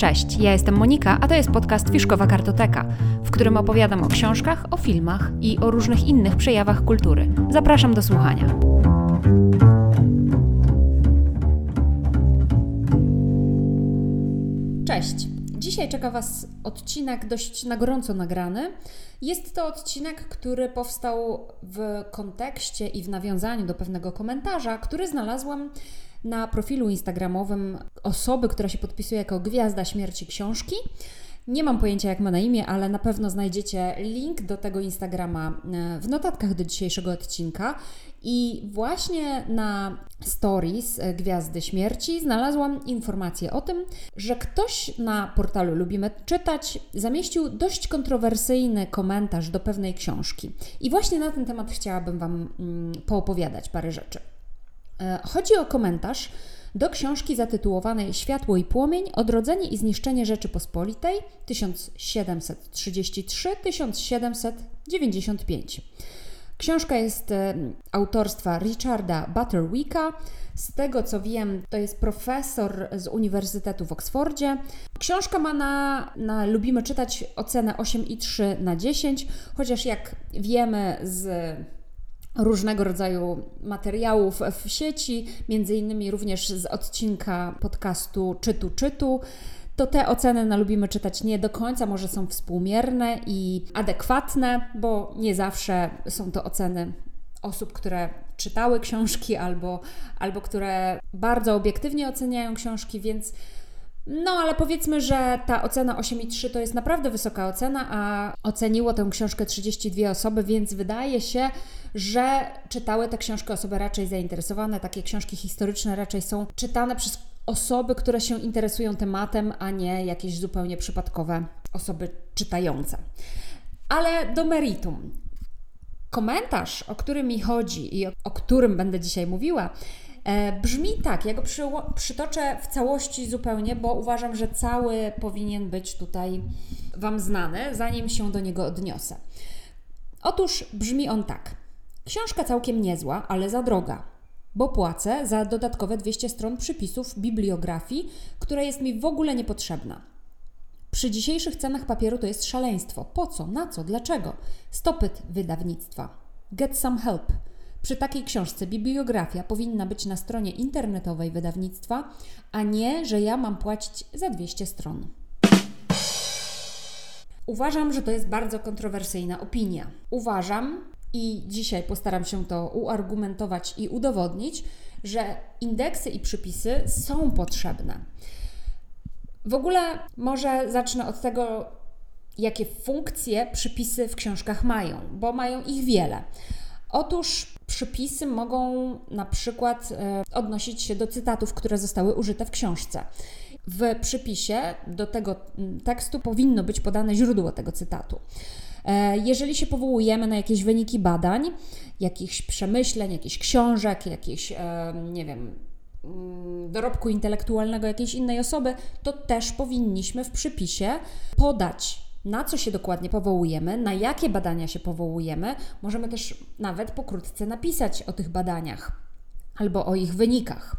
Cześć, ja jestem Monika, a to jest podcast Fiszkowa Kartoteka, w którym opowiadam o książkach, o filmach i o różnych innych przejawach kultury. Zapraszam do słuchania. Cześć. Dzisiaj czeka Was odcinek dość na gorąco nagrany. Jest to odcinek, który powstał w kontekście i w nawiązaniu do pewnego komentarza, który znalazłam na profilu instagramowym osoby, która się podpisuje jako Gwiazda Śmierci Książki. Nie mam pojęcia, jak ma na imię, ale na pewno znajdziecie link do tego Instagrama e, w notatkach do dzisiejszego odcinka. I właśnie na stories e, Gwiazdy Śmierci znalazłam informację o tym, że ktoś na portalu Lubimy Czytać zamieścił dość kontrowersyjny komentarz do pewnej książki. I właśnie na ten temat chciałabym Wam mm, poopowiadać parę rzeczy. E, chodzi o komentarz do książki zatytułowanej Światło i płomień Odrodzenie i zniszczenie Rzeczypospolitej 1733-1795. Książka jest e, autorstwa Richarda Butterwicka. Z tego co wiem, to jest profesor z Uniwersytetu w Oksfordzie. Książka ma na, na lubimy czytać ocenę 8,3 na 10, chociaż jak wiemy z różnego rodzaju materiałów w sieci, między innymi również z odcinka podcastu Czytu Czytu, to te oceny na lubimy czytać nie do końca może są współmierne i adekwatne, bo nie zawsze są to oceny osób, które czytały książki albo, albo które bardzo obiektywnie oceniają książki, więc no, ale powiedzmy, że ta ocena 8,3 to jest naprawdę wysoka ocena, a oceniło tę książkę 32 osoby, więc wydaje się, że czytały tę książkę osoby raczej zainteresowane. Takie książki historyczne raczej są czytane przez osoby, które się interesują tematem, a nie jakieś zupełnie przypadkowe osoby czytające. Ale do meritum. Komentarz, o który mi chodzi i o, o którym będę dzisiaj mówiła, brzmi tak. Ja go przy, przytoczę w całości zupełnie, bo uważam, że cały powinien być tutaj Wam znany, zanim się do niego odniosę. Otóż brzmi on tak. Książka całkiem niezła, ale za droga, bo płacę za dodatkowe 200 stron przypisów bibliografii, która jest mi w ogóle niepotrzebna. Przy dzisiejszych cenach papieru to jest szaleństwo. Po co? Na co? Dlaczego? Stopyt wydawnictwa. Get some help. Przy takiej książce bibliografia powinna być na stronie internetowej wydawnictwa, a nie, że ja mam płacić za 200 stron. Uważam, że to jest bardzo kontrowersyjna opinia. Uważam, i dzisiaj postaram się to uargumentować i udowodnić, że indeksy i przypisy są potrzebne. W ogóle może zacznę od tego, jakie funkcje przypisy w książkach mają, bo mają ich wiele. Otóż przypisy mogą na przykład e, odnosić się do cytatów, które zostały użyte w książce. W przypisie do tego mm, tekstu powinno być podane źródło tego cytatu. E, jeżeli się powołujemy na jakieś wyniki badań, jakichś przemyśleń, jakichś książek, jakichś, e, nie wiem, mm, dorobku intelektualnego jakiejś innej osoby, to też powinniśmy w przypisie podać na co się dokładnie powołujemy, na jakie badania się powołujemy. Możemy też nawet pokrótce napisać o tych badaniach albo o ich wynikach.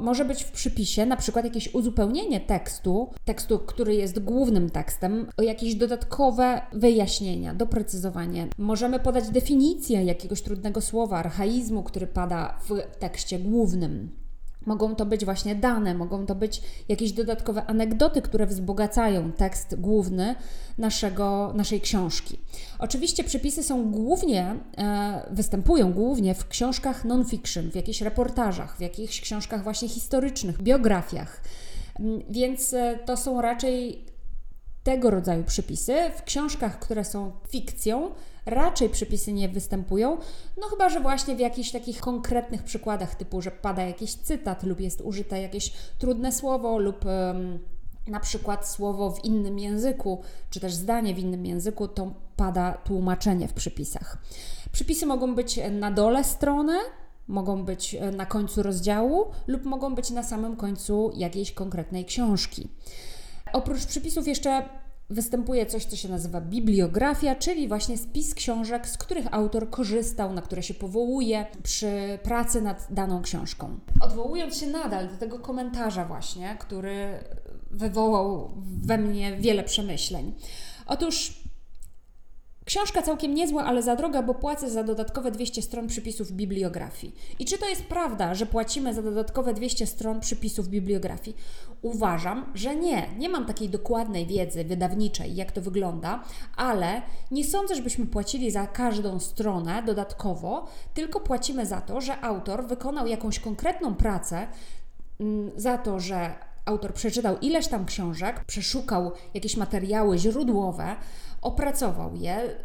Może być w przypisie na przykład jakieś uzupełnienie tekstu, tekstu, który jest głównym tekstem, o jakieś dodatkowe wyjaśnienia, doprecyzowanie. Możemy podać definicję jakiegoś trudnego słowa, archaizmu, który pada w tekście głównym. Mogą to być właśnie dane, mogą to być jakieś dodatkowe anegdoty, które wzbogacają tekst główny naszego, naszej książki. Oczywiście przepisy są głównie, e, występują głównie w książkach non-fiction, w jakichś reportażach, w jakichś książkach właśnie historycznych, biografiach. Mm, więc e, to są raczej tego rodzaju przypisy. W książkach, które są fikcją, raczej przypisy nie występują, no chyba, że właśnie w jakichś takich konkretnych przykładach, typu, że pada jakiś cytat lub jest użyte jakieś trudne słowo lub na przykład słowo w innym języku, czy też zdanie w innym języku, to pada tłumaczenie w przypisach. Przypisy mogą być na dole strony, mogą być na końcu rozdziału lub mogą być na samym końcu jakiejś konkretnej książki. Oprócz przypisów jeszcze występuje coś, co się nazywa bibliografia, czyli właśnie spis książek, z których autor korzystał, na które się powołuje przy pracy nad daną książką. Odwołując się nadal do tego komentarza właśnie, który wywołał we mnie wiele przemyśleń. Otóż Książka całkiem niezła, ale za droga, bo płacę za dodatkowe 200 stron przypisów bibliografii. I czy to jest prawda, że płacimy za dodatkowe 200 stron przypisów bibliografii? Uważam, że nie. Nie mam takiej dokładnej wiedzy wydawniczej, jak to wygląda, ale nie sądzę, żebyśmy płacili za każdą stronę dodatkowo, tylko płacimy za to, że autor wykonał jakąś konkretną pracę, mm, za to, że autor przeczytał ileś tam książek, przeszukał jakieś materiały źródłowe, opracował je,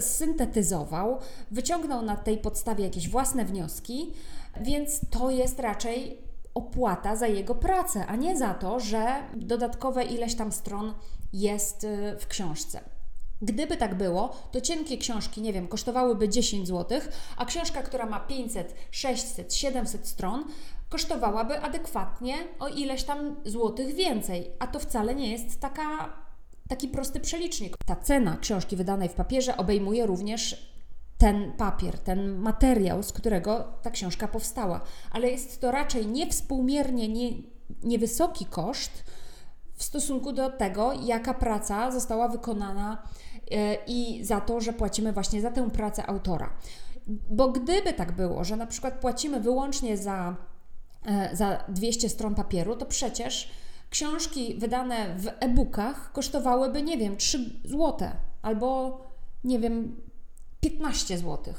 syntetyzował, wyciągnął na tej podstawie jakieś własne wnioski, więc to jest raczej opłata za jego pracę, a nie za to, że dodatkowe ileś tam stron jest y, w książce. Gdyby tak było, to cienkie książki, nie wiem, kosztowałyby 10 zł, a książka, która ma 500, 600, 700 stron, kosztowałaby adekwatnie o ileś tam złotych więcej, a to wcale nie jest taka, taki prosty przelicznik. Ta cena książki wydanej w papierze obejmuje również ten papier, ten materiał, z którego ta książka powstała, ale jest to raczej niewspółmiernie nie, niewysoki koszt w stosunku do tego, jaka praca została wykonana e, i za to, że płacimy właśnie za tę pracę autora. Bo gdyby tak było, że na przykład płacimy wyłącznie za E, za 200 stron papieru, to przecież książki wydane w e-bookach kosztowałyby, nie wiem, 3 zł albo, nie wiem, 15 zł.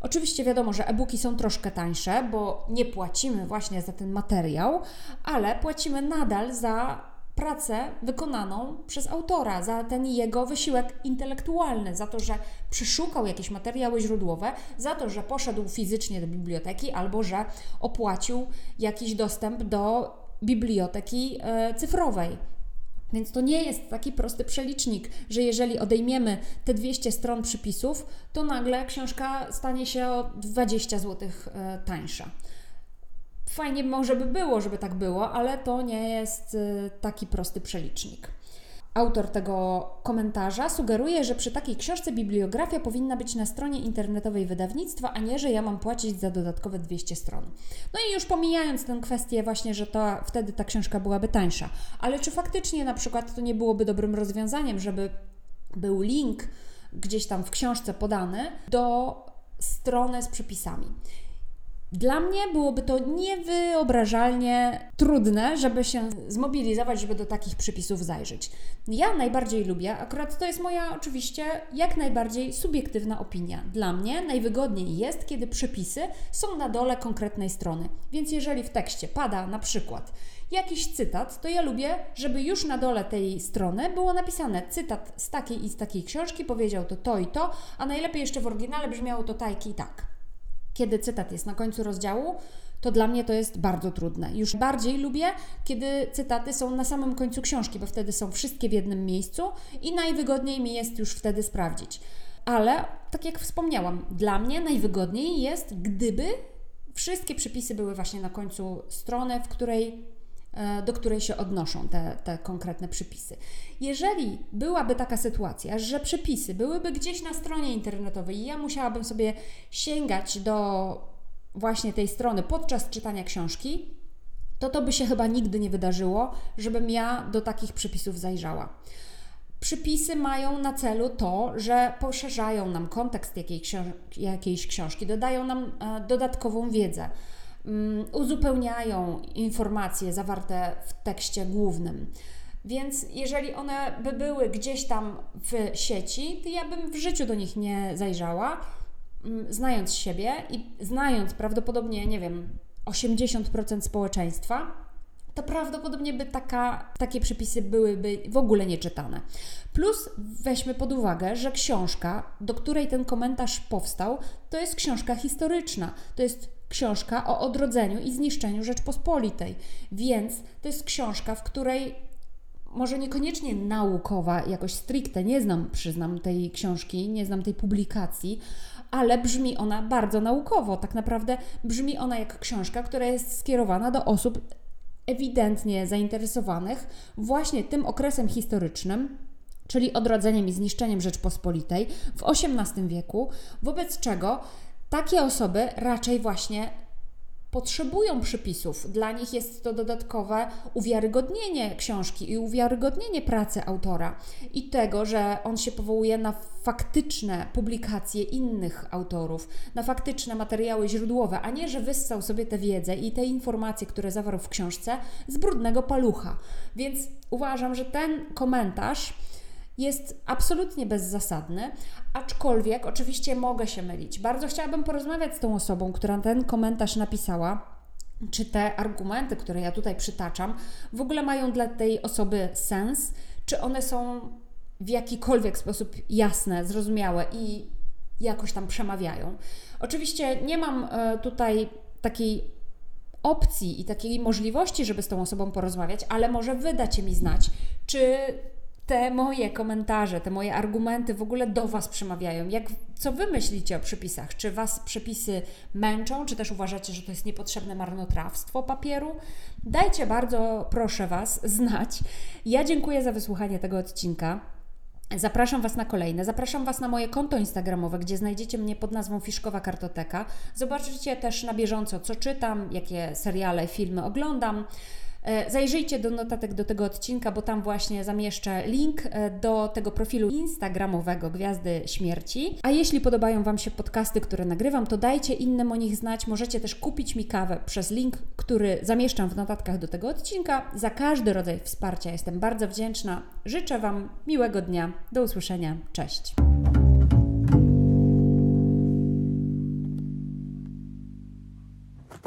Oczywiście wiadomo, że e-booki są troszkę tańsze, bo nie płacimy właśnie za ten materiał, ale płacimy nadal za pracę wykonaną przez autora, za ten jego wysiłek intelektualny, za to, że przeszukał jakieś materiały źródłowe, za to, że poszedł fizycznie do biblioteki albo że opłacił jakiś dostęp do biblioteki e, cyfrowej. Więc to nie jest taki prosty przelicznik, że jeżeli odejmiemy te 200 stron przypisów, to nagle książka stanie się o 20 zł e, tańsza. Fajnie może by było, żeby tak było, ale to nie jest y, taki prosty przelicznik. Autor tego komentarza sugeruje, że przy takiej książce bibliografia powinna być na stronie internetowej wydawnictwa, a nie, że ja mam płacić za dodatkowe 200 stron. No i już pomijając tę kwestię właśnie, że to wtedy ta książka byłaby tańsza, ale czy faktycznie na przykład to nie byłoby dobrym rozwiązaniem, żeby był link gdzieś tam w książce podany do strony z przepisami. Dla mnie byłoby to niewyobrażalnie trudne, żeby się zmobilizować, żeby do takich przypisów zajrzeć. Ja najbardziej lubię, akurat to jest moja oczywiście jak najbardziej subiektywna opinia. Dla mnie najwygodniej jest, kiedy przepisy są na dole konkretnej strony. Więc jeżeli w tekście pada na przykład jakiś cytat, to ja lubię, żeby już na dole tej strony było napisane cytat z takiej i z takiej książki, powiedział to to i to, a najlepiej jeszcze w oryginale brzmiało to tak i tak kiedy cytat jest na końcu rozdziału, to dla mnie to jest bardzo trudne. Już bardziej lubię, kiedy cytaty są na samym końcu książki, bo wtedy są wszystkie w jednym miejscu i najwygodniej mi jest już wtedy sprawdzić. Ale, tak jak wspomniałam, dla mnie najwygodniej jest, gdyby wszystkie przypisy były właśnie na końcu strony, w której do której się odnoszą te, te konkretne przypisy. Jeżeli byłaby taka sytuacja, że przepisy byłyby gdzieś na stronie internetowej i ja musiałabym sobie sięgać do właśnie tej strony podczas czytania książki, to to by się chyba nigdy nie wydarzyło, żebym ja do takich przypisów zajrzała. Przypisy mają na celu to, że poszerzają nam kontekst jakiejś książki, dodają nam e, dodatkową wiedzę Mm, uzupełniają informacje zawarte w tekście głównym. Więc jeżeli one by były gdzieś tam w sieci, to ja bym w życiu do nich nie zajrzała, mm, znając siebie i znając prawdopodobnie, nie wiem, 80% społeczeństwa, to prawdopodobnie by taka, takie przepisy byłyby w ogóle nieczytane. Plus weźmy pod uwagę, że książka, do której ten komentarz powstał, to jest książka historyczna. To jest książka o odrodzeniu i zniszczeniu Rzeczpospolitej. Więc to jest książka, w której może niekoniecznie naukowa, jakoś stricte, nie znam, przyznam tej książki, nie znam tej publikacji, ale brzmi ona bardzo naukowo. Tak naprawdę brzmi ona jak książka, która jest skierowana do osób ewidentnie zainteresowanych właśnie tym okresem historycznym, czyli odrodzeniem i zniszczeniem Rzeczpospolitej w XVIII wieku, wobec czego takie osoby raczej właśnie potrzebują przypisów. Dla nich jest to dodatkowe uwiarygodnienie książki i uwiarygodnienie pracy autora i tego, że on się powołuje na faktyczne publikacje innych autorów, na faktyczne materiały źródłowe, a nie, że wyssał sobie tę wiedzę i te informacje, które zawarł w książce z brudnego palucha. Więc uważam, że ten komentarz jest absolutnie bezzasadny, aczkolwiek oczywiście mogę się mylić. Bardzo chciałabym porozmawiać z tą osobą, która ten komentarz napisała. Czy te argumenty, które ja tutaj przytaczam, w ogóle mają dla tej osoby sens? Czy one są w jakikolwiek sposób jasne, zrozumiałe i jakoś tam przemawiają? Oczywiście nie mam e, tutaj takiej opcji i takiej możliwości, żeby z tą osobą porozmawiać, ale może wydacie mi znać, czy te moje komentarze, te moje argumenty w ogóle do Was przemawiają. Jak, co Wy myślicie o przepisach? Czy Was przepisy męczą, czy też uważacie, że to jest niepotrzebne marnotrawstwo papieru? Dajcie bardzo, proszę Was, znać. Ja dziękuję za wysłuchanie tego odcinka. Zapraszam Was na kolejne. Zapraszam Was na moje konto Instagramowe, gdzie znajdziecie mnie pod nazwą Fiszkowa Kartoteka. Zobaczycie też na bieżąco, co czytam, jakie seriale, filmy oglądam. E, zajrzyjcie do notatek do tego odcinka, bo tam właśnie zamieszczę link e, do tego profilu instagramowego Gwiazdy Śmierci. A jeśli podobają Wam się podcasty, które nagrywam, to dajcie innym o nich znać. Możecie też kupić mi kawę przez link, który zamieszczam w notatkach do tego odcinka. Za każdy rodzaj wsparcia jestem bardzo wdzięczna. Życzę Wam miłego dnia. Do usłyszenia. Cześć.